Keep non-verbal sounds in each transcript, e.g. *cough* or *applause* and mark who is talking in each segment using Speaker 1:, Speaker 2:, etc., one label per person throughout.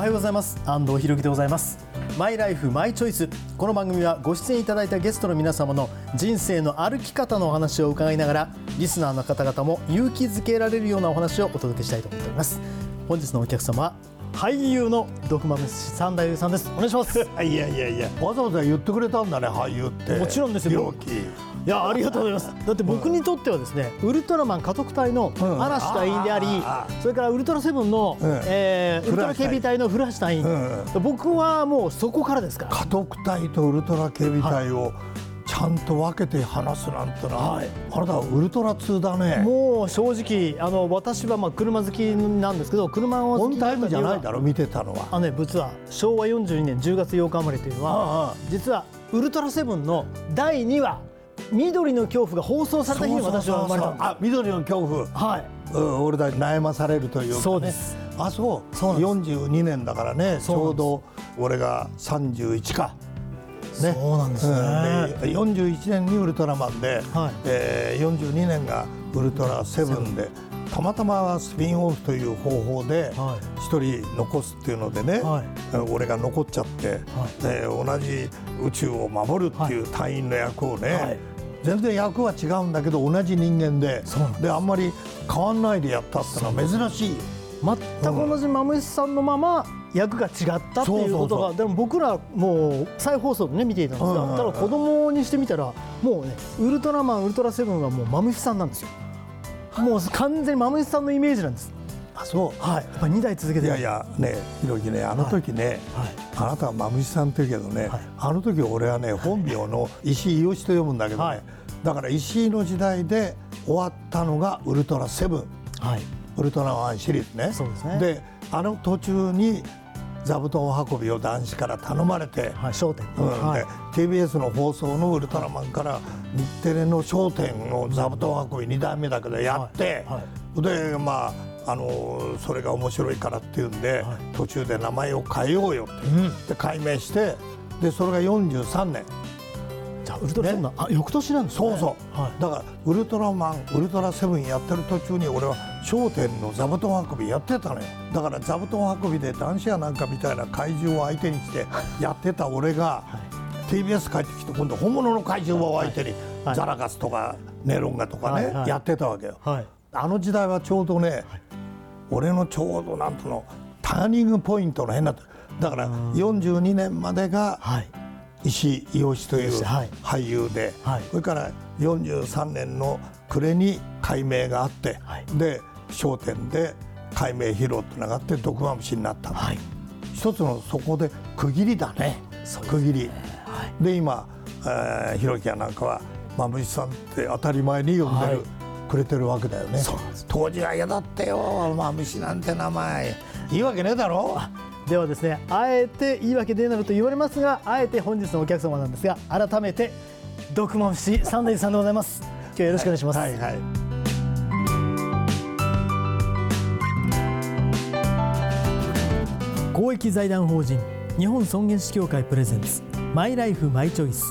Speaker 1: おはようございます。安藤博樹でございます。マイライフマイチョイス。この番組はご出演いただいたゲストの皆様の人生の歩き方のお話を伺いながらリスナーの方々も勇気づけられるようなお話をお届けしたいと思っております。本日のお客様は俳優の毒まむし三太夫さんです。お願いします。*laughs*
Speaker 2: いやいやいやわざわざ言ってくれたんだね俳優って。
Speaker 1: もちろんですよ。
Speaker 2: 陽気
Speaker 1: いやありがとうございます。だって僕にとってはですね、ウルトラマン家督隊の
Speaker 2: ん。
Speaker 1: 嵐隊員であり、
Speaker 2: あ
Speaker 1: それからウルトラセブンの、
Speaker 2: うん。
Speaker 1: えーウルトラ警備隊の古橋隊員、
Speaker 2: うん。
Speaker 1: 僕はもうそこからですから。
Speaker 2: 家督隊とウルトラ警備隊をちゃんと分けて話すなんてな、
Speaker 1: はい。
Speaker 2: あなたはウルトラ通だね。
Speaker 1: もう正直あの私はまあ車好きなんですけど車を
Speaker 2: オンタイムじゃないだ
Speaker 1: ろ
Speaker 2: ろ見てたのは。
Speaker 1: あのね実は昭和42年10月8日生まれというのは実はウルトラセブンの第2話緑の恐怖が放送された日に私は生まれたんです
Speaker 2: あ緑の恐怖。
Speaker 1: はい。
Speaker 2: うん俺たち悩まされるというか、ね、
Speaker 1: そうです。
Speaker 2: あそう。
Speaker 1: そうなん
Speaker 2: 42年だからねちょうど俺が31か。ね。
Speaker 1: そうなんですね。
Speaker 2: うん。で41年にウルトラマンで、
Speaker 1: はい。
Speaker 2: えー42年がウルトラセブンでたまたまスピンオフという方法で
Speaker 1: は
Speaker 2: 一人残すっていうのでね、
Speaker 1: はい。
Speaker 2: 俺が残っちゃって、で同じ宇宙を守るっていう隊員の役をね、
Speaker 1: はい
Speaker 2: 全然役は違うんだけど同じ人間で
Speaker 1: で
Speaker 2: あんまり変わんないでやったってのは珍しい。
Speaker 1: 全く同じマムシさんのまま役が違ったっていうことがでも僕らもう再放送でね見ていたんですが、
Speaker 2: うんうんうん。
Speaker 1: ただ子供にしてみたらもうねウルトラマンウルトラセブンはもうマムシさんなんですよ。もう完全にマムシさんのイメージなんです
Speaker 2: あそう。
Speaker 1: はい。やっぱ2代続けて
Speaker 2: いやいやねひろきねあの時ね、
Speaker 1: はい。
Speaker 2: あなたはまむしさんって言うけどね、
Speaker 1: はい。
Speaker 2: あの時俺はね本名の石井義と読むんだけどね、
Speaker 1: はい。
Speaker 2: だから石井の時代で終わったのがウルトラセブン。
Speaker 1: はい。
Speaker 2: ウルトラマンシリーズね。
Speaker 1: そうですね。
Speaker 2: であの途中に座布団運びを男子から頼まれて、
Speaker 1: はい焦点、
Speaker 2: うん。
Speaker 1: はい。
Speaker 2: で TBS の放送のウルトラマンから日テレの『笑点』の座布団運び2代目だけどやって、
Speaker 1: はい。は
Speaker 2: でまああのそれが面白いからっていうんで、
Speaker 1: はい。
Speaker 2: 途中で名前を変えようよって、
Speaker 1: うん。
Speaker 2: で改名してでそれが43年。
Speaker 1: じゃあウルトラセブンの、あ翌年なんですね。
Speaker 2: そうそう、
Speaker 1: はい。
Speaker 2: だからウルトラマンウルトラセブンやってる途中に俺は『笑点』の座布団運びやってたのよ。だから座布団運びで男子やなんかみたいな怪獣を相手にしてやってた俺が、TBS 帰ってきて今度本物の怪獣を相手に、
Speaker 1: はい。
Speaker 2: ザラガスとかネロンガとかね、
Speaker 1: はい。はい。
Speaker 2: やってたわけよ、
Speaker 1: はい。
Speaker 2: あの時代はちょうどね、俺のちょうどなんとのターニングポイントの変なだから42年までが
Speaker 1: はい。
Speaker 2: 石井伊義という
Speaker 1: はい。
Speaker 2: 俳優で、
Speaker 1: はい。
Speaker 2: それから43年の暮れに改名があって、
Speaker 1: はい。
Speaker 2: で『笑点』で改名披露とながって毒まむしになったの、
Speaker 1: はい。
Speaker 2: 一つのそこで区切りだね。
Speaker 1: そう
Speaker 2: 区切り。
Speaker 1: はい。
Speaker 2: で今、えー、ひろきやなんかはまむしさんって当たり前に呼んでる、
Speaker 1: はい
Speaker 2: くれてるわけだよね。当時は嫌だったよ。まむしなんて名前。いいわけねえだろ。
Speaker 1: ではですねあえていいわけでなると言われますがあえて本日のお客様なんですが改めて毒まむしサンデーさんでございます。今日はよろしくお願いします、
Speaker 2: はいはい。
Speaker 1: 公益財団法人日本尊厳死協会プレゼンツマイライフマイチョイス。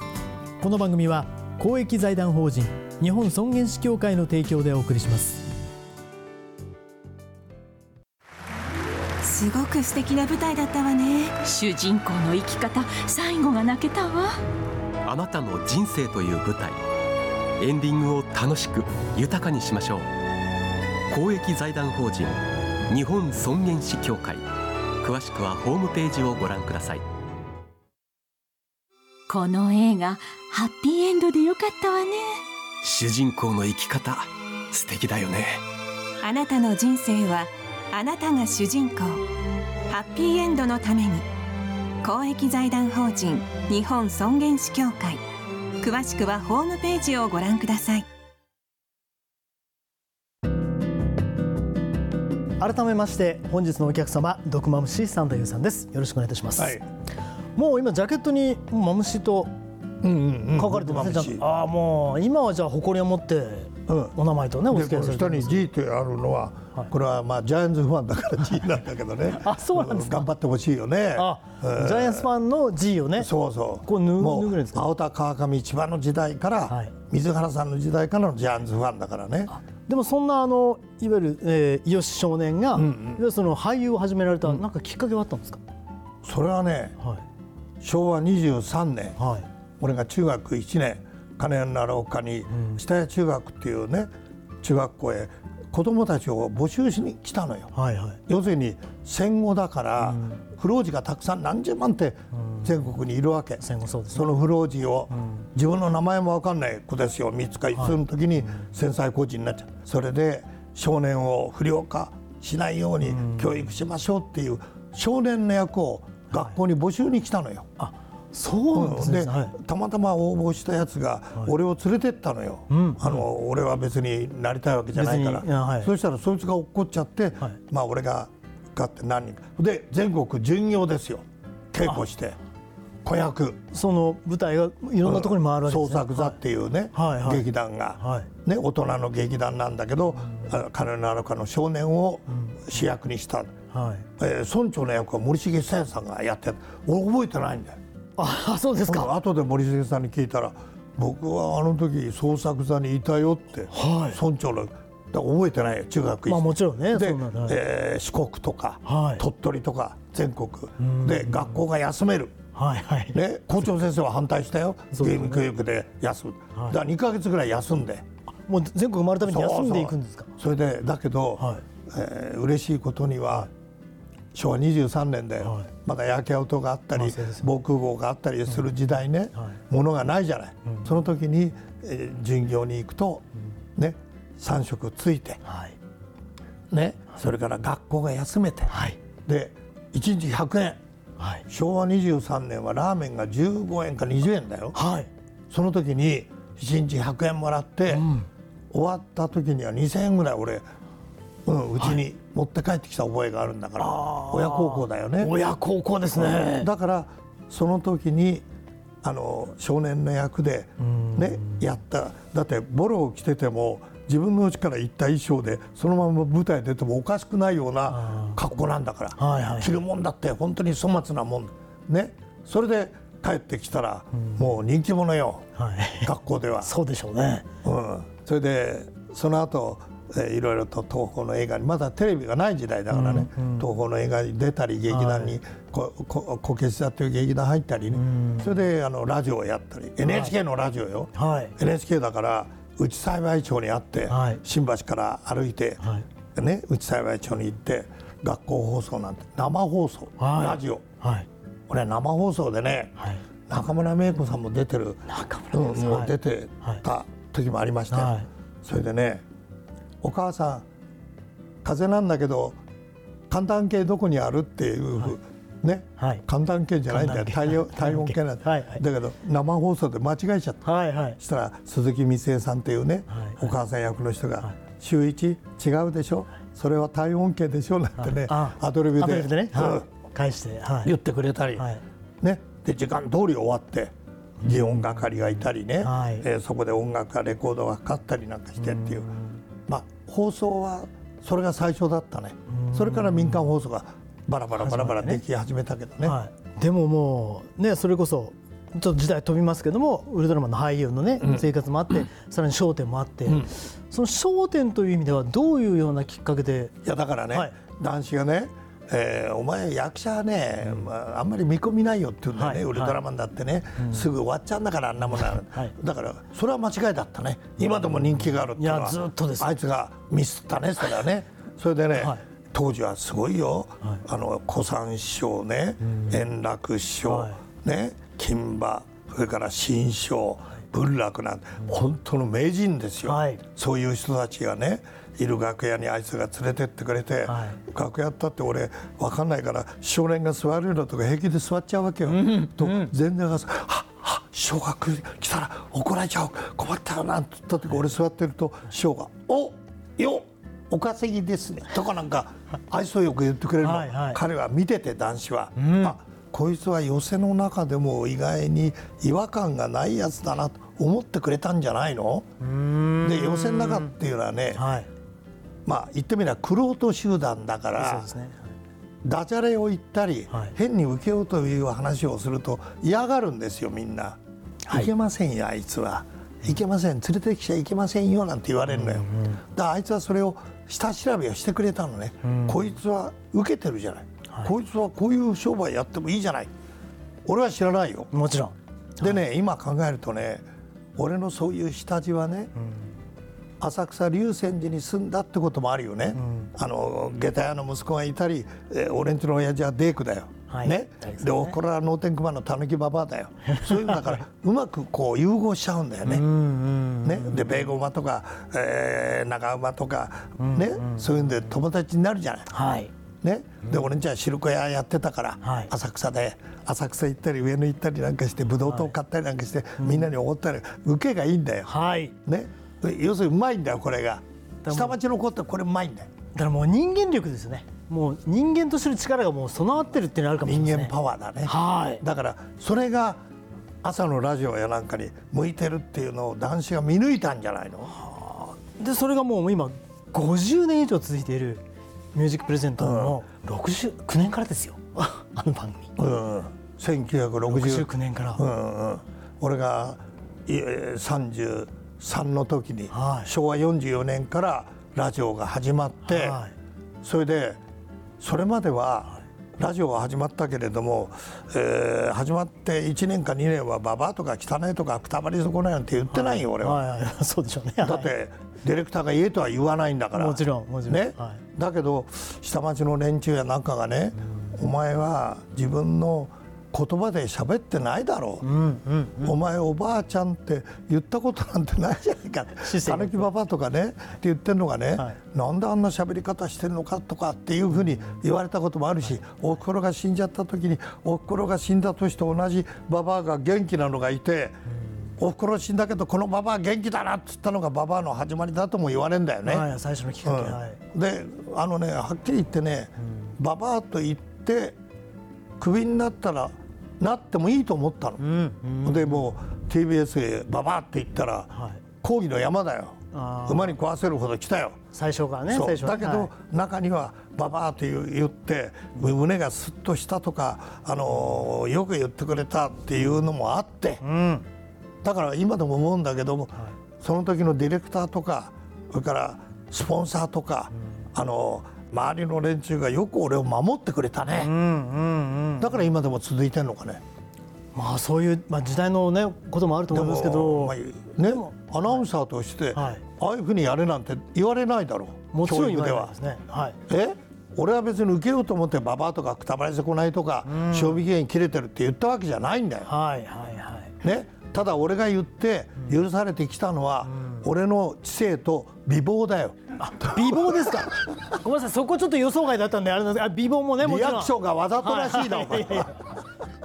Speaker 1: この番組は公益財団法人日本尊厳死協会の提供でお送りします。
Speaker 3: すごく素敵な舞台だったわね。
Speaker 4: 主人公の生き方最後が泣けたわ。
Speaker 5: あなたの人生という舞台。エンディングを楽しく豊かにしましょう。公益財団法人日本尊厳死協会。詳しくはホームページをご覧ください。
Speaker 4: この映画ハッピーエンドでよかったわね
Speaker 5: 主人公の生き方素敵だよね。
Speaker 3: あなたの人生はあなたが主人公。ハッピーエンドのために。公益財団法人日本尊厳死協会。詳しくはホームページをご覧ください。
Speaker 1: 改めまして本日のお客様毒まむしサンダユーさんです。よろしくお願いいたします、
Speaker 2: はい。
Speaker 1: もう今ジャケットにまむしと書かれてますね、
Speaker 2: 毒まむし
Speaker 1: ちゃんと。ああもう今はじゃあ誇りを持って
Speaker 2: うん
Speaker 1: お名前とねお
Speaker 2: で
Speaker 1: 付き合い
Speaker 2: この下に G ってあるのは、
Speaker 1: はい。
Speaker 2: これはまあジャイアンツファンだから G なんだけどね。*laughs*
Speaker 1: あそうなんですか。
Speaker 2: 頑張ってほしいよね。
Speaker 1: あ、
Speaker 2: うん
Speaker 1: ジャイアンツファンの G をね
Speaker 2: そうそう。
Speaker 1: こ
Speaker 2: う
Speaker 1: 脱ぐんですか？
Speaker 2: 青田川上千葉の時代から、
Speaker 1: はい。
Speaker 2: 水原さんの時代からのジャイアンツファンだからね。
Speaker 1: でもそんなあのいわゆる、えー、伊予少年が、
Speaker 2: うんうん。
Speaker 1: その俳優を始められた、なんかきっかけはあったんですか？
Speaker 2: それはね
Speaker 1: はい。
Speaker 2: 昭和23年。
Speaker 1: はい
Speaker 2: 俺が中学1年金谷奈良岡に下谷中学っていうね中学校へ子供たちを募集しに来たのよ。
Speaker 1: はいはい。
Speaker 2: 要するに戦後だから不老児がたくさん何十万って全国にいるわけ。
Speaker 1: 戦後そうですね。
Speaker 2: その不老児を自分の名前も分かんない子ですよ3つか5つの時に戦災孤児になっちゃうそれで少年を不良化しないように教育しましょうっていう少年の役を学校に募集に来たのよ。
Speaker 1: あ、そうなんです。ね。
Speaker 2: で
Speaker 1: はい。
Speaker 2: たまたま応募したやつが俺を連れてったのよ、
Speaker 1: ん。
Speaker 2: あの俺は別になりたいわけじゃないから、
Speaker 1: はい。
Speaker 2: そしたらそいつが落っこっちゃって、
Speaker 1: はい。
Speaker 2: まあ俺が勝って何人か。で全国巡業ですよ。稽古して。子役。
Speaker 1: その舞台がいろんなところに回るわけですね。
Speaker 2: 創作座っていうね、
Speaker 1: はいはい。
Speaker 2: 劇団が、
Speaker 1: はい。
Speaker 2: ね、大人の劇団なんだけど、あ金のあるかの少年を主役にした、
Speaker 1: はい。
Speaker 2: えー村長の役は森重久彌さんがやってた。俺覚えてないんだよ。
Speaker 1: あ、そうですか。
Speaker 2: 後で森重さんに聞いたら僕はあの時創作座にいたよって、
Speaker 1: はい。
Speaker 2: 村長のだ覚えてないよ中学一
Speaker 1: まあもちろんね
Speaker 2: で
Speaker 1: はい
Speaker 2: えー四国とか、
Speaker 1: はい。
Speaker 2: 鳥取とか全国。で学校が休める。
Speaker 1: はいはい。
Speaker 2: ね、校長先生は反対したよ、
Speaker 1: そうですね。
Speaker 2: ゲーム教育で休む、だから2か月ぐらい休んで、
Speaker 1: もう全国回るために休んでいくんですか。
Speaker 2: それでだけど、
Speaker 1: はい。
Speaker 2: えー嬉しいことには、昭和23年で、
Speaker 1: はい。
Speaker 2: まだ焼け跡があったり、防空壕があったりする時代ね、
Speaker 1: はい。
Speaker 2: 物がないじゃない、その時に、えー巡業に行くと、ね、3食ついて、
Speaker 1: はい。
Speaker 2: ね、それから学校が休めて、
Speaker 1: はい。
Speaker 2: で1日100円。
Speaker 1: はい。
Speaker 2: 昭和23年はラーメンが15円か20円だよ。
Speaker 1: はい。
Speaker 2: その時に1日100円もらって、終わった時には2,000円ぐらい俺うんうちに持って帰ってきた覚えがあるんだから、親孝行だよね。
Speaker 1: 親孝行ですね。
Speaker 2: だからその時にあの少年の役で、ね、やった。だってボロを着てても自分の家から行った衣装でそのまま舞台出てもおかしくないような格好なんだから、
Speaker 1: はいはい。
Speaker 2: 着るもんだって本当に粗末なもん。ね。それで帰ってきたら、もう人気者よ。
Speaker 1: はい。
Speaker 2: 学校では。
Speaker 1: そうでしょうね。
Speaker 2: うん、それでその後、えーいろいろと東宝の映画にまだテレビがない時代だからね、東宝の映画に出たり劇団に、こここけし座という劇団入ったりね、それであのラジオをやったり。NHK のラジオよ、
Speaker 1: はい。
Speaker 2: NHK だから内幸町にあって、
Speaker 1: はい。
Speaker 2: 新橋から歩いて、
Speaker 1: は
Speaker 2: ね、内幸町に行って学校放送なんて生放送、
Speaker 1: はい。
Speaker 2: ラジオ。
Speaker 1: はい。
Speaker 2: 俺生放送でね、
Speaker 1: はい。
Speaker 2: 中村芽衣子さんも出てる。
Speaker 1: 中村
Speaker 2: うん出てた時もありましたそれでねお母さん風邪なんだけど寒暖計どこにあるっていうふう、ね、
Speaker 1: はい。
Speaker 2: 寒暖計じゃないんだよ。体温体温計なんだ、
Speaker 1: はい。はい。
Speaker 2: だけど生放送で間違えちゃった。
Speaker 1: はい。はい。
Speaker 2: そ。したら鈴木光恵さんっていうね、
Speaker 1: はい。
Speaker 2: お母さん役の人が「週一違うでしょ？それは体温計でしょ」なんてね、
Speaker 1: あ
Speaker 2: アドリブで。
Speaker 1: ね。
Speaker 2: うん
Speaker 1: はい。返して。はい。
Speaker 2: 言ってくれたり、
Speaker 1: はい。
Speaker 2: ね、で時間通り終わって祇園係がいたりね、
Speaker 1: はい。
Speaker 2: えーそこで音楽かレコードがかかったりなんかしてっていうまあ放送はそれが最初だったね。それから民間放送がバラバラバラバラでき始めたけどね。
Speaker 1: はい。でももうねそれこそちょっと時代飛びますけどもウルトラマンの俳優のね、生活もあって *clears throat* さらに『笑点』もあって、その『笑点』という意味ではどういうようなきっかけで
Speaker 2: いやだからね、
Speaker 1: はい。
Speaker 2: 男子がね、えーお前役者はね、まあ、あんまり見込みないよって言うんだよね、
Speaker 1: はい
Speaker 2: ウルトラマンだってね、すぐ終わっちゃうんだからあんなものは、
Speaker 1: はい。
Speaker 2: だからそれは間違いだったね。今でも人気があるっていうのは。い
Speaker 1: やずっとです。
Speaker 2: あいつがミスったねそれはね。それでね、
Speaker 1: はい。
Speaker 2: 当時はすごいよ、あの小三師匠ね、円楽師匠、
Speaker 1: はい。
Speaker 2: ね金馬それから新章文楽なんて本当の名人ですよ、
Speaker 1: はい。
Speaker 2: そういう人たちがねいる楽屋にあいつが連れてってくれて、
Speaker 1: はい。
Speaker 2: 楽屋ったって俺分かんないから少年が座るのとか平気で座っちゃうわけよ。と全然がさ「はっはっ師匠が来たら怒られちゃう。困ったよ」なんて言った時俺座ってると師匠が「およお稼ぎですね」とかなんか愛想よく言ってくれるの、
Speaker 1: はいはい。
Speaker 2: 彼は見てて男子は。あこいつは寄席の中でも意外に違和感がないやつだなと思ってくれたんじゃないの？で寄席の中っていうのはね、
Speaker 1: はい
Speaker 2: まあ言ってみれば玄人集団だから
Speaker 1: ね。
Speaker 2: ダジャレを言ったり、
Speaker 1: はい。
Speaker 2: 変に受けようという話をすると嫌がるんですよみんな、
Speaker 1: はい。
Speaker 2: い、けませんよあいつは。いけません。連れてきちゃいけませんよなんて言われるのよ、だからあいつはそれを下調べをしてくれたのね、こいつは受けてるじゃない、こいつはこういう商売やってもいいじゃない。俺は知らないよ。
Speaker 1: もちろん。
Speaker 2: でね、今考えるとね俺のそういう下地はね、浅草龍泉寺に住んだってこともあるよね、あの下駄屋の息子がいたり、えー俺んちの親父はデークだよ、
Speaker 1: はい。
Speaker 2: ね。
Speaker 1: ですね。
Speaker 2: でおふくろは能天熊のたぬきババアだよ。*laughs* そういうのだからうまくこう融合しちゃうんだよね。ね。でベーゴ馬とか、えー長馬とか、ね。そういうんで友達になるじゃない。
Speaker 1: はい。
Speaker 2: ね、で俺んちは白子屋やってたから、
Speaker 1: はい。
Speaker 2: 浅草で浅草行ったり上野行ったりなんかしてブドウ糖買ったりなんかして、みんなにおごったり受けがいいんだよ、
Speaker 1: はい。
Speaker 2: ね、要するにうまいんだよこれが。下町の子ってこれうまいんだよ。
Speaker 1: だからもう人間力ですよね。もう人間としての力がもう備わってるっていうのがあるかもしれ
Speaker 2: 人
Speaker 1: ないね。
Speaker 2: 間パワーだね。
Speaker 1: はい。
Speaker 2: だからそれが朝のラジオやなんかに向いてるっていうのを男子が見抜いたんじゃないの？
Speaker 1: でそれがもう今50年以上続いているミュージックプレゼントの69年からですよ。*laughs* あの番組。
Speaker 2: うん。1960
Speaker 1: 69年から、
Speaker 2: うんうん、俺がいえー33の時に、
Speaker 1: はい。
Speaker 2: 昭和44年からラジオが始まって、
Speaker 1: はい。
Speaker 2: それでそれまではラジオが始まったけれども、えー始まって1年か2年はババアとか汚いとかくたばり損ないなんて言ってないよ、俺は。
Speaker 1: はい。はい、そうでしょうね。
Speaker 2: だってディレクターが言えとは言わないんだから。
Speaker 1: もちろんもちろん。
Speaker 2: ね。
Speaker 1: はい。
Speaker 2: だけど下町の連中やなんかがねお前は自分の言葉で喋ってないだろう、
Speaker 1: うんうん、
Speaker 2: お前おばあちゃんって言ったことなんてないじゃないか。たぬきばばとかねって言ってるのがね、
Speaker 1: はい。
Speaker 2: なんであんな喋り方してるのかとかっていうふうに言われたこともあるし、おふくろが死んじゃった時におふくろが死んだ年と同じばばあが元気なのがいて、おふくろ死んだけどこのばばあ元気だなっつったのがばばあの始まりだとも言われるんだよね。
Speaker 1: はい、最初のきっかけ、
Speaker 2: うん。
Speaker 1: はい。
Speaker 2: であのねはっきり言ってね、ババアと言ってクビになったらなってもいいと思ったの。
Speaker 1: うんうん、
Speaker 2: でもう TBS へババアって言ったら、
Speaker 1: はい。
Speaker 2: 抗議の山だよ。馬に食わせるほど来たよ。
Speaker 1: 最初からね、最初は
Speaker 2: だけど、
Speaker 1: はい。
Speaker 2: 中にはババアという言って胸がスッとしたとか、あのーよく言ってくれたっていうのもあって、
Speaker 1: うん、
Speaker 2: だから今でも思うんだけども、その時のディレクターとかそれからスポンサーとか、あの周りの連中がよく俺を守ってくれたね、
Speaker 1: うん、うん、うん。
Speaker 2: だから今でも続いてんのかね。
Speaker 1: まあ、そういう、まあ、時代のね、こともあると思いますけど。
Speaker 2: まあね、アナウンサーとして、
Speaker 1: はい
Speaker 2: ああいうふうにやれなんて言われないだろう
Speaker 1: もちろん言われないですね。はい。
Speaker 2: え？俺は別に受けようと思ってババアとかくたばりせこないとか、賞味期限切れてるって言ったわけじゃないんだよ。
Speaker 1: はい、はい、はい。
Speaker 2: ね、ただ俺が言って許されてきたのは、俺の知性と美貌だよ。
Speaker 1: 美貌ですか？ごめんなさい、そこちょっと予想外だったんで、あれなんです。あ、美貌もね、もちろん。
Speaker 2: リアクションがわざとらしいな、お
Speaker 1: い。やや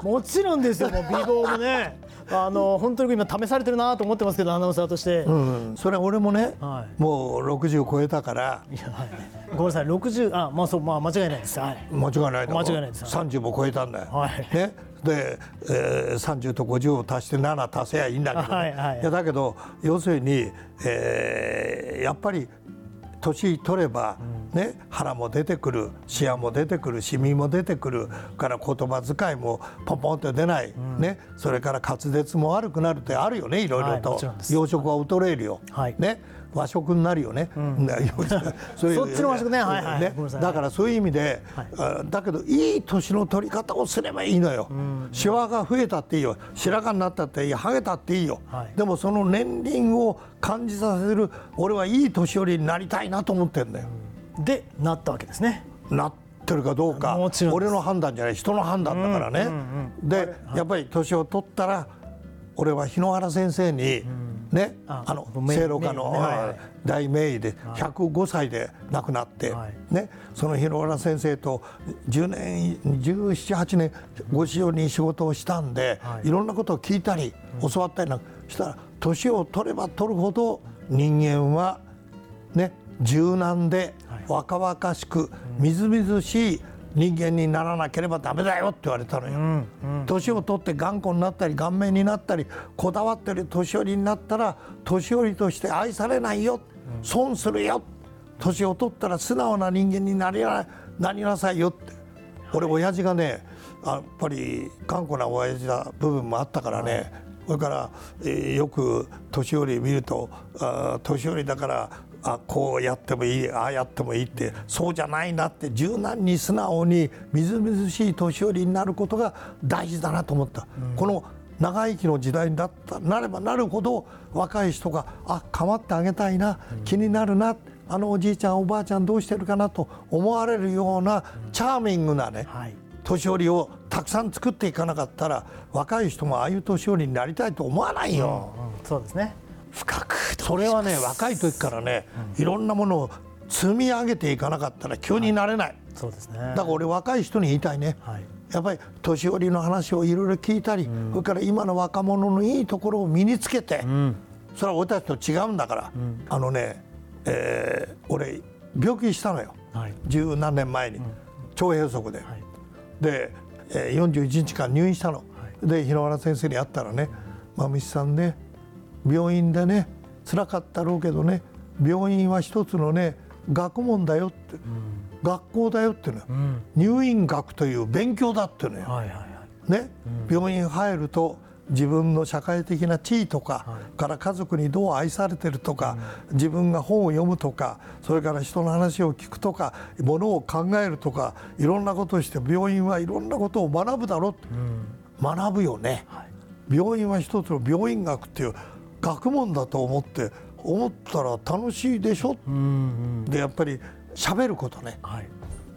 Speaker 1: もちろんですよ、もう美貌もね。あの、本当に今試されてるなと思ってますけど、アナウンサーとして。
Speaker 2: うん、それは俺もね、
Speaker 1: はい。
Speaker 2: もう60超えたから。
Speaker 1: いやはい。ごめんなさい、六十、あ、まあ、そう、まあ、間違いないです。はい。
Speaker 2: 間違いないだろ。
Speaker 1: 間違いないです。
Speaker 2: 30も超えたんだよ、
Speaker 1: はい。
Speaker 2: ね、で、えー、30と50を足して7足せやいいんだけど、ね。
Speaker 1: はいはい
Speaker 2: やだけど要するに、えーやっぱり年取れば、ね、腹も出てくる視野も出てくるシミも出てくるから言葉遣いもポンポンって出ない、ね、それから滑舌も悪くなるってあるよねいろいろ
Speaker 1: はい
Speaker 2: と、
Speaker 1: もちろんです。
Speaker 2: 洋食は衰えるよ、
Speaker 1: はい。
Speaker 2: ね、和食になるよね、ね *laughs* そういう
Speaker 1: そっちの和食ね。はいはい。
Speaker 2: ね。だからそういう意味で、あだけどいい年の取り方をすればいいのよ、シワが増えたっていいよ。白髪になったっていいハゲたっていいよ、
Speaker 1: はい。
Speaker 2: でもその年輪を感じさせる俺はいい年寄りになりたいなと思ってんだよ、
Speaker 1: で、なったわけですね。
Speaker 2: なってるかどうか。俺の判断じゃない。人の判断だからね、でやっぱり年を取ったら俺は日野原先生に、ね
Speaker 1: あ
Speaker 2: あの
Speaker 1: 名
Speaker 2: 聖路加の大名医で105歳で亡くなって、
Speaker 1: はい。
Speaker 2: ね、その日野原先生と10年1718年ご一緒に仕事をしたんで、
Speaker 1: はい。
Speaker 2: い、ろんなことを聞いたり、教わったりなんかしたら年を取れば取るほど人間はね柔軟で若々しくみずみずしい人間にならなければダメだよって言われたのよ。年を取って頑固になったり顔面になったりこだわってる年寄りになったら年寄りとして愛されないよ、損するよ。年を取ったら素直な人間になりななりなさいよって。俺親父がねやっぱり頑固な親父な部分もあったからね、それから、えーよく年寄り見るとあー年寄りだからあこうやってもいいああやってもいいってそうじゃないなって柔軟に素直にみずみずしい年寄りになることが大事だなと思った。この長生きの時代になったなればなるほど若い人があ構ってあげたいな、気になるなあのおじいちゃんおばあちゃんどうしてるかなと思われるようなチャーミングなね、
Speaker 1: はい。
Speaker 2: 年寄りをたくさん作っていかなかったら若い人もああいう年寄りになりたいと思わないよ。
Speaker 1: うん。そうですね。
Speaker 2: 深くそれはね若い時からね、いろんなものを積み上げていかなかったら急になれない、
Speaker 1: そうですね。
Speaker 2: だから俺若い人に言いたいね、
Speaker 1: はい。
Speaker 2: やっぱり年寄りの話をいろいろ聞いたり、それから今の若者のいいところを身につけて、それは俺たちと違うんだから、あのね、えー俺病気したのよ。
Speaker 1: はい。
Speaker 2: 十何年前に、腸閉塞で、
Speaker 1: はい。
Speaker 2: で、えー、41日間入院したの、で日野原先生に会ったらね「まみしさんね病院でね辛かったろうけどね病院は一つのね学問だよ」って、学校だよっていうのよ、
Speaker 1: うん。
Speaker 2: 入院学という勉強だっていうのよ。
Speaker 1: はいはいはい。
Speaker 2: ね、病院入ると自分の社会的な地位とか、から家族にどう愛されてるとか、自分が本を読むとかそれから人の話を聞くとかものを考えるとかいろんなことをして病院はいろんなことを学ぶだろうって、学ぶよね、病院は一つの病院学っていう学問だと思って思ったら楽しいでしょ、
Speaker 1: うんうん。
Speaker 2: でやっぱり喋ることね。
Speaker 1: はい。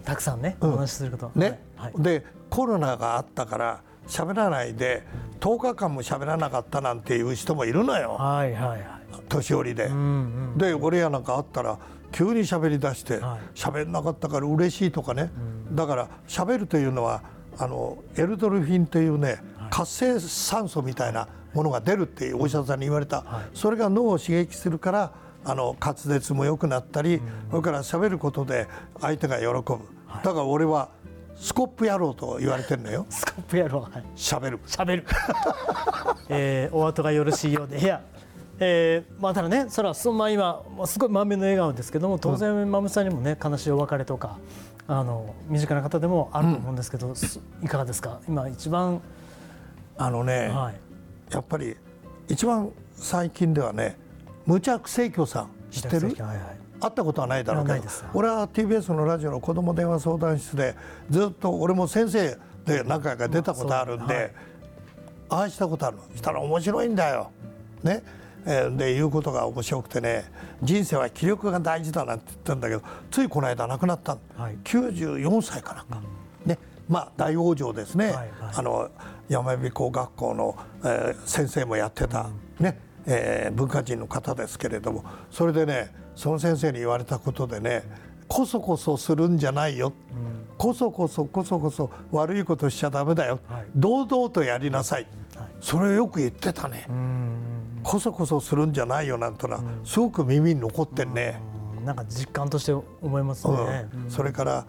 Speaker 1: たくさんね
Speaker 2: うん。
Speaker 1: お話しすること。
Speaker 2: ね、
Speaker 1: はい。
Speaker 2: でコロナがあったから喋らないで10日間も喋らなかったなんていう人もいるのよ。
Speaker 1: はいはいはい。
Speaker 2: 年寄りで。
Speaker 1: うんうん。
Speaker 2: で俺やなんかあったら急に喋り出して
Speaker 1: はい。
Speaker 2: 喋んなかったから嬉しいとかね、だから喋るというのはあのエルドルフィンというね活性酸素みたいなものが出るってお医者さんに言われた、それが脳を刺激するからあの滑舌も良くなったり、それから喋ることで相手が喜ぶ、だから俺はスコップ野郎と言われてるのよ。
Speaker 1: スコップやろうはい。
Speaker 2: 喋る。
Speaker 1: しゃべる、*laughs* えー、お後がよろしいようで。いや、えー、まあただねそれはそのまあ今まあすごい満面の笑顔ですけども当然まむさんにもね悲しいお別れとかあの身近な方でもあると思うんですけど、すいかがですか？今一番
Speaker 2: あのね、
Speaker 1: はい。
Speaker 2: やっぱり一番最近ではね無着清居さん知ってる？
Speaker 1: はいはい。
Speaker 2: 会ったことはないだろうけど俺は TBS のラジオの子ども電話相談室でずっと俺も先生で何回か出たことあるん
Speaker 1: まあ
Speaker 2: ああしたことあるの。したら面白いんだよ。ね。えーで言うことが面白くてね人生は気力が大事だなんて言ったんだけどついこの間亡くなったの、
Speaker 1: はい。
Speaker 2: 94歳かなんか、ね。まあ大往生ですね、
Speaker 1: はいはい。
Speaker 2: あの山指工学校の、えー先生もやってた、ねえー文化人の方ですけれどもそれでねその先生に言われたことでねこそこそするんじゃないよ、こそこそこそこそ悪いことしちゃダメだよ、
Speaker 1: はい。
Speaker 2: 堂々とやりなさい、
Speaker 1: はい。
Speaker 2: それをよく言ってたね、
Speaker 1: うん
Speaker 2: こそこそするんじゃないよなんてのは。すごく耳に残ってんね、
Speaker 1: うん。なんか実感として思いますね、
Speaker 2: うん。それから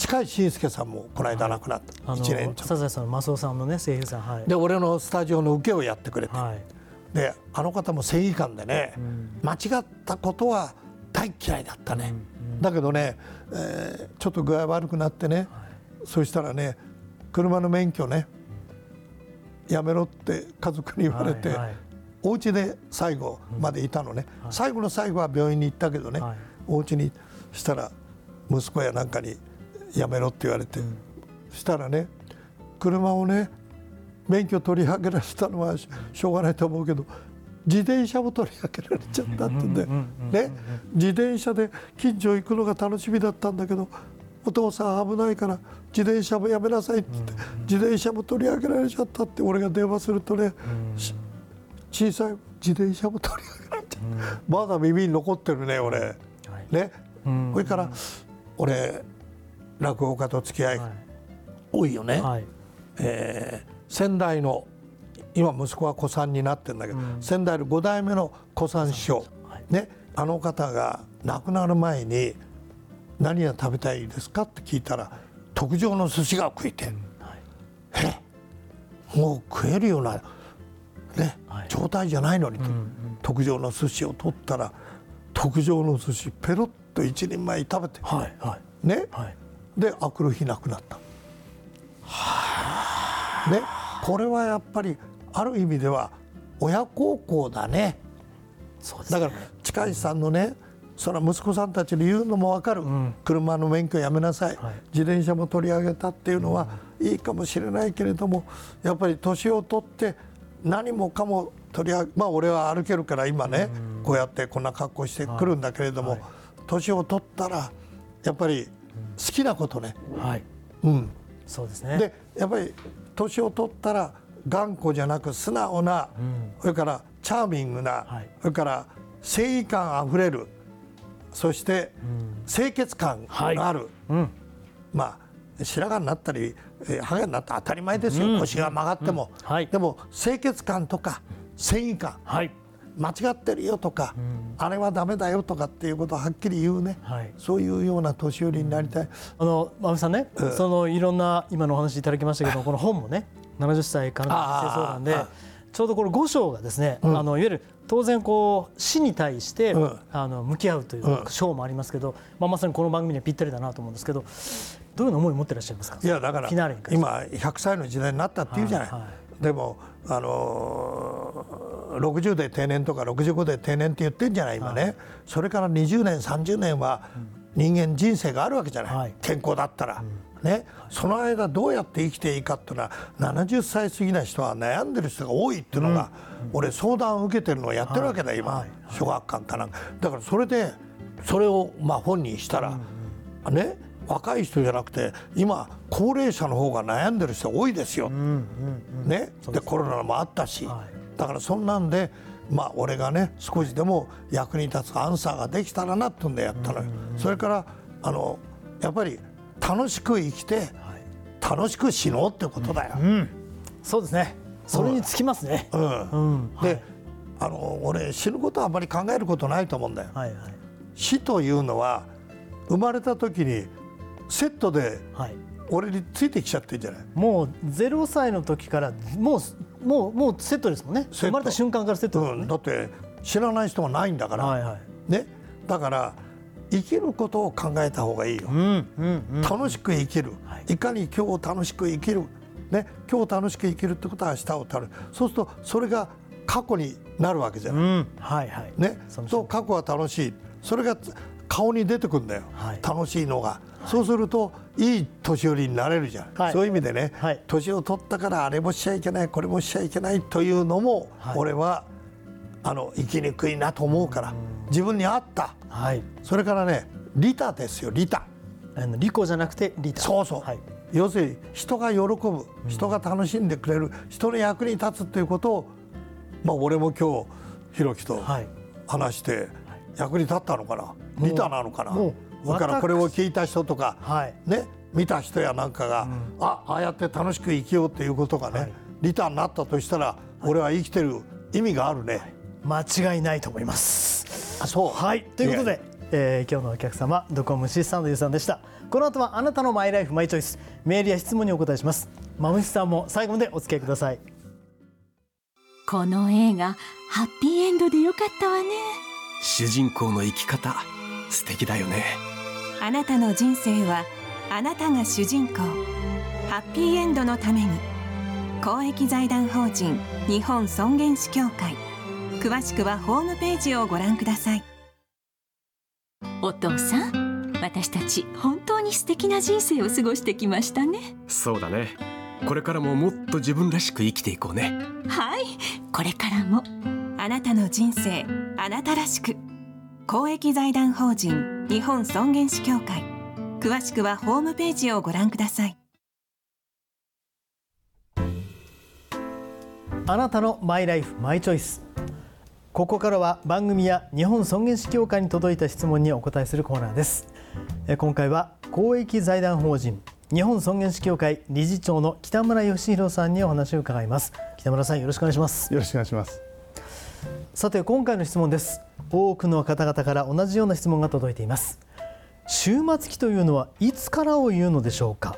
Speaker 2: 近井真介さんもこの間亡くなった、
Speaker 1: あの
Speaker 2: 1年ちょっと。
Speaker 1: サザエさんのマスオさんのね声優さんはい
Speaker 2: で俺のスタジオの受けをやってくれて、
Speaker 1: はい。
Speaker 2: であの方も正義感でね、
Speaker 1: ん。
Speaker 2: 間違ったことは大嫌いだったね、だけどね、えーちょっと具合悪くなってね、そしたらね車の免許ねやめろって家族に言われて、
Speaker 1: はいはい。
Speaker 2: お家で最後までいたのね、最後の最後は病院に行ったけどね、
Speaker 1: はい。
Speaker 2: お家にしたら息子やなんかにやめろって言われて、したらね車をね免許取り上げられたのはししょうがないと思うけど自転車も取り上げられちゃったってんでね自転車で近所行くのが楽しみだったんだけどお父さん危ないから自転車もやめなさいって言って自転車も取り上げられちゃったって俺が電話するとねし小さい自転車も取り上げられちゃった。まだ耳に残ってるね俺。ね。
Speaker 1: うん。
Speaker 2: それから俺落語家と付き合い
Speaker 1: はい。
Speaker 2: 多いよね。
Speaker 1: はい。
Speaker 2: えー先代の今息子は古参になってるんだけど、先代の5代目の古参師匠、
Speaker 1: はい。
Speaker 2: ね、あの方が亡くなる前に「何が食べたいですか?」って聞いたら特上の寿司が食いて、え。もう食えるような、ね
Speaker 1: はい。
Speaker 2: 状態じゃないのにと、特上の寿司を取ったら特上の寿司ペロッと一人前食べて、
Speaker 1: はいはい。
Speaker 2: ね、
Speaker 1: はい
Speaker 2: で明くる日亡くなった。ね、これはやっぱりある意味では親孝行だね。
Speaker 1: そうですね。
Speaker 2: だから近石さんのねその息子さんたちに言うのも分かる、車の免許やめなさい、
Speaker 1: はい。
Speaker 2: 自転車も取り上げたっていうのはいいかもしれないけれどもやっぱり年を取って何もかも取り上げまあ俺は歩けるから今ね、こうやってこんな格好してくるんだけれども、
Speaker 1: はい。
Speaker 2: 年を取ったらやっぱり好きなことね、
Speaker 1: はい。
Speaker 2: うん、
Speaker 1: そうですね。
Speaker 2: でやっぱり年を取ったら頑固じゃなく素直な、それからチャーミングな、
Speaker 1: はい。
Speaker 2: それから正義感あふれるそして清潔感がある、
Speaker 1: うん。
Speaker 2: まあ白髪になったりえーハゲになったら当たり前ですよ、腰が曲がっても、
Speaker 1: うん。はい。
Speaker 2: でも清潔感とか正義感。
Speaker 1: はい
Speaker 2: 間違ってるよとか、あれはダメだよとかっていうことをはっきり言うね、
Speaker 1: はい。
Speaker 2: そういうような年寄りになりたい。
Speaker 1: あのまめさんね、そのいろんな今のお話いただきましたけどこの本もね70歳からの人生相談でちょうどこれ5章がですね、あのいわゆる当然こう死に対して、
Speaker 2: うん。
Speaker 1: あの向き合うという
Speaker 2: うん。
Speaker 1: 章もありますけど、まあ、まさにこの番組にはぴったりだなと思うんですけどどういう思いを持ってらっしゃいますか？
Speaker 2: いやだから今100歳の時代になったっていうじゃない、
Speaker 1: はいは
Speaker 2: でもあのー、60で定年とか65で定年って言ってんじゃない今ね、それから20年30年は人間人生があるわけじゃない、
Speaker 1: はい。
Speaker 2: 健康だったら、ね、その間どうやって生きていいかっていうのは70歳過ぎな人は悩んでる人が多いっていうのが、俺相談を受けてるのをやってるわけだ、今、
Speaker 1: はい。
Speaker 2: 小学館かなんか。だからそれでそれをまあ本にしたら、ね。若い人じゃなくて今高齢者の方が悩んでる人多いですよ。ね、でコロナもあったし、
Speaker 1: はい
Speaker 2: だからそんなんでまあ俺がね少しでも役に立つアンサーができたらなってんでやったのよ。それからあのやっぱり楽しく生きて楽しく死のうってことだよ。
Speaker 1: そうですね。それにつきますね、
Speaker 2: うん。
Speaker 1: うん。
Speaker 2: で、あの俺死ぬことはあんまり考えることないと思うんだよ。
Speaker 1: はいはい。
Speaker 2: 死というのは生まれた時にセットで
Speaker 1: はい。
Speaker 2: 俺についてきちゃってんじゃない？
Speaker 1: もう0歳の時からもうもうもうセットですもんね。生まれた瞬間からセットね、
Speaker 2: うん、だって知らない人がないんだから、
Speaker 1: はいはい。
Speaker 2: ね、だから生きることを考えた方がいいよ、
Speaker 1: うんうんうん。
Speaker 2: 楽しく生きる、
Speaker 1: はい。
Speaker 2: い、かに今日を楽しく生きる、ね、今日楽しく生きるってことは明日を楽しそうするとそれが過去になるわけじゃない、
Speaker 1: うん。はいはい。
Speaker 2: ね、
Speaker 1: そ
Speaker 2: う過去は楽しい。それが顔に出てくるんだよ、
Speaker 1: はい。
Speaker 2: 楽しいのが、そうするといい年寄りになれるじゃん、
Speaker 1: はい。
Speaker 2: そういう意味でね、
Speaker 1: はい。
Speaker 2: 年を取ったからあれもしちゃいけないこれもしちゃいけないというのも、
Speaker 1: はい。
Speaker 2: 俺はあの生きにくいなと思うから自分に合った。
Speaker 1: はい。
Speaker 2: それからね利他ですよ利他
Speaker 1: あのリコじゃなくてリタ。
Speaker 2: そうそう、
Speaker 1: はい。
Speaker 2: 要するに人が喜ぶ人が楽しんでくれる人の役に立つということをまあ俺も今日ひろきと
Speaker 1: はい。
Speaker 2: 話して役に立ったのかな？利他なのかな？だからこれを聞いた人とか、
Speaker 1: はい。
Speaker 2: ね見た人やなんかが、あああやって楽しく生きようっていうことがね、
Speaker 1: はい。
Speaker 2: 利他になったとしたら、俺は生きてる意味があるね。
Speaker 1: 間違いないと思います。
Speaker 2: あそう。
Speaker 1: はい。ということで、えー今日のお客様ドコムシスタンドユーさんでした。この後はあなたのマイライフマイチョイスメールや質問にお答えします。マムシさんも最後までお付き合いください。
Speaker 4: この映画ハッピーエンドでよかったわね。
Speaker 5: 主人公の生き方素敵だよね
Speaker 3: あなたの人生はあなたが主人公ハッピーエンドのために公益財団法人日本尊厳死協会詳しくはホームページをご覧ください。
Speaker 4: お父さん私たち本当に素敵な人生を過ごしてきましたね。
Speaker 5: そうだね。これからももっと自分らしく生きていこうね。
Speaker 4: はい。これからも。
Speaker 3: あなたの人生あなたらしく。公益財団法人日本尊厳死協会。詳しくはホームページをご覧ください。
Speaker 1: あなたのマイライフマイチョイス。ここからは番組や日本尊厳死協会に届いた質問にお答えするコーナーです。え今回は公益財団法人日本尊厳死協会理事長の北村義弘さんにお話を伺います。北村さんよろしくお願いします。
Speaker 6: よろしくお願いします。
Speaker 1: さて今回の質問です。多くの方々から同じような質問が届いています。終末期というのはいつからを言うのでしょうか。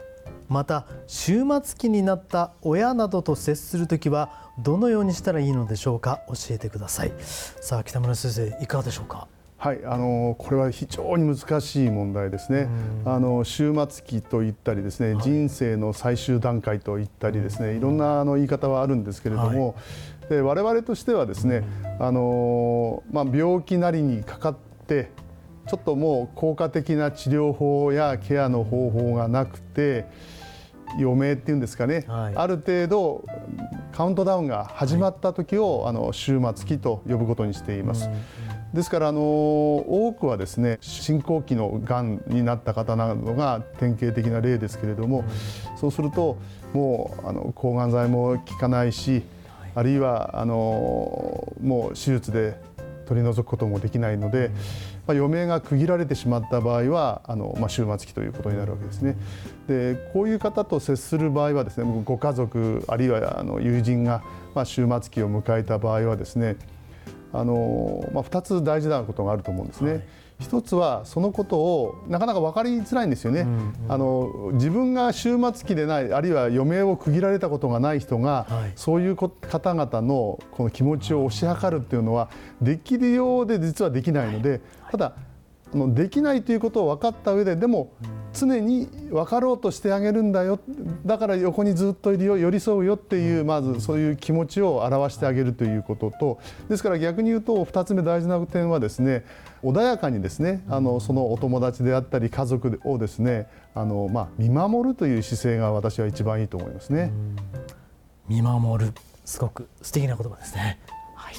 Speaker 1: また終末期になった親などと接するときはどのようにしたらいいのでしょうか。教えてください。さあ北村先生いかがでしょうか？
Speaker 6: はい、あのこれは非常に難しい問題ですね。あの終末期と言ったりですね、はい、人生の最終段階と言ったりですね、いろんなあの言い方はあるんですけれども、はい、で我々としてはですね、あのまあ病気なりにかかってちょっともう効果的な治療法やケアの方法がなくて。余命っていうんですかね、はい、ある程度カウントダウンが始まった時を、はい、あの終末期と呼ぶことにしています。ですからあの多くはですね進行期のがんになった方などが典型的な例ですけれども、そうするともうあの抗がん剤も効かないし、あるいはあのもう手術で取り除くこともできないので、まあ、余命が区切られてしまった場合はあの、まあ、終末期ということになるわけですね。でこういう方と接する場合はですねご家族あるいはあの友人が、まあ、終末期を迎えた場合はですねあの、まあ、2つ大事なことがあると思うんですね。はい一つはそのことをなかなか分かりづらいんですよね、うんうん、あの自分が終末期でないあるいは余命を区切られたことがない人が、はい、そういう方々のこの気持ちを推し量るっていうのはできるようで実はできないので、はい、ただあのできないということを分かった上ででも常に分かろうとしてあげるんだよ。だから横にずっといるよ寄り添うよっていうまずそういう気持ちを表してあげるということとですから逆に言うと2つ目大事な点はですね穏やかにですねあのそのお友達であったり家族をですねあの、まあ、見守るという姿勢が私は一番いいと思いますね。
Speaker 1: 見守る。すごく素敵な言葉ですね。はい、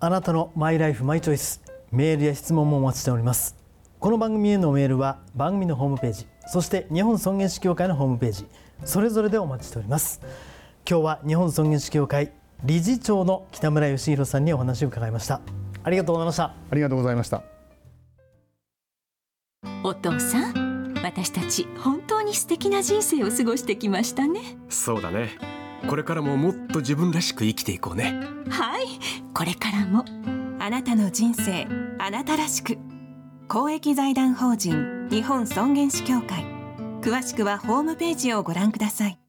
Speaker 1: あなたのマイライフマイチョイス。メールや質問もお待ちしておりますこの番組へのメールは番組のホームページそして日本尊厳死協会のホームページそれぞれでお待ちしております。今日は日本尊厳死協会理事長の北村義弘さんにお話を伺いました。ありがとうございました。
Speaker 6: ありがとうございました。
Speaker 4: お父さん私たち本当に素敵な人生を過ごしてきましたね。
Speaker 5: そうだね。これからももっと自分らしく生きていこうね。
Speaker 4: はい。これからも
Speaker 3: あなたの人生あなたらしく公益財団法人日本尊厳死協会。詳しくはホームページをご覧ください。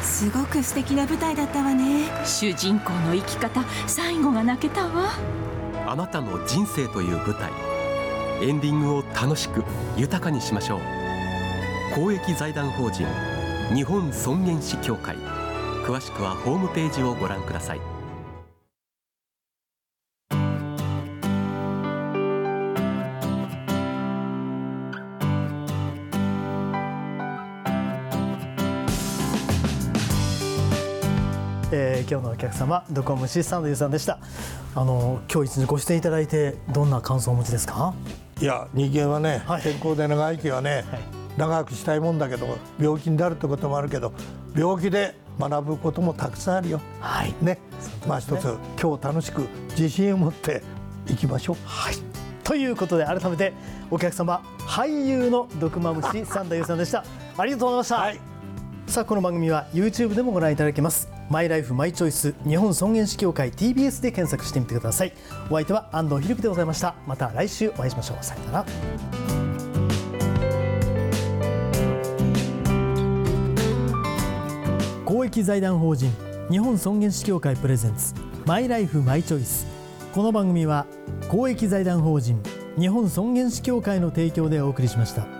Speaker 3: すごく素敵な舞台だったわね。
Speaker 4: 主人公の生き方最後が泣けたわ。
Speaker 5: あなたの人生という舞台。エンディングを楽しく豊かにしましょう。公益財団法人日本尊厳死協会。詳しくはホームページをご覧ください。
Speaker 1: えー、今日のお客様ドコムシスタンドユーさんでしたあの今日一日ご出演いただいてどんな感想をお持ちですか？
Speaker 2: いや人間はね、はい、健康で長生きはね、はい、長くしたいもんだけど病気になるってこともあるけど病気で学ぶこともたくさんあるよ。はい。ね。ねまあ一つ今日楽しく自信を持っていきましょう。
Speaker 1: はい。ということで改めてお客様俳優の毒まむし三田優さんでした。ありがとうございました。はい。さあこの番組は YouTube でもご覧いただけます。マイライフマイチョイス日本尊厳死協会 TBS で検索してみてください。お相手は安藤裕樹でございました。また来週お会いしましょう。さよなら。公益財団法人日本尊厳死協会プレゼンツマイライフマイチョイス。この番組は公益財団法人日本尊厳死協会の提供でお送りしました。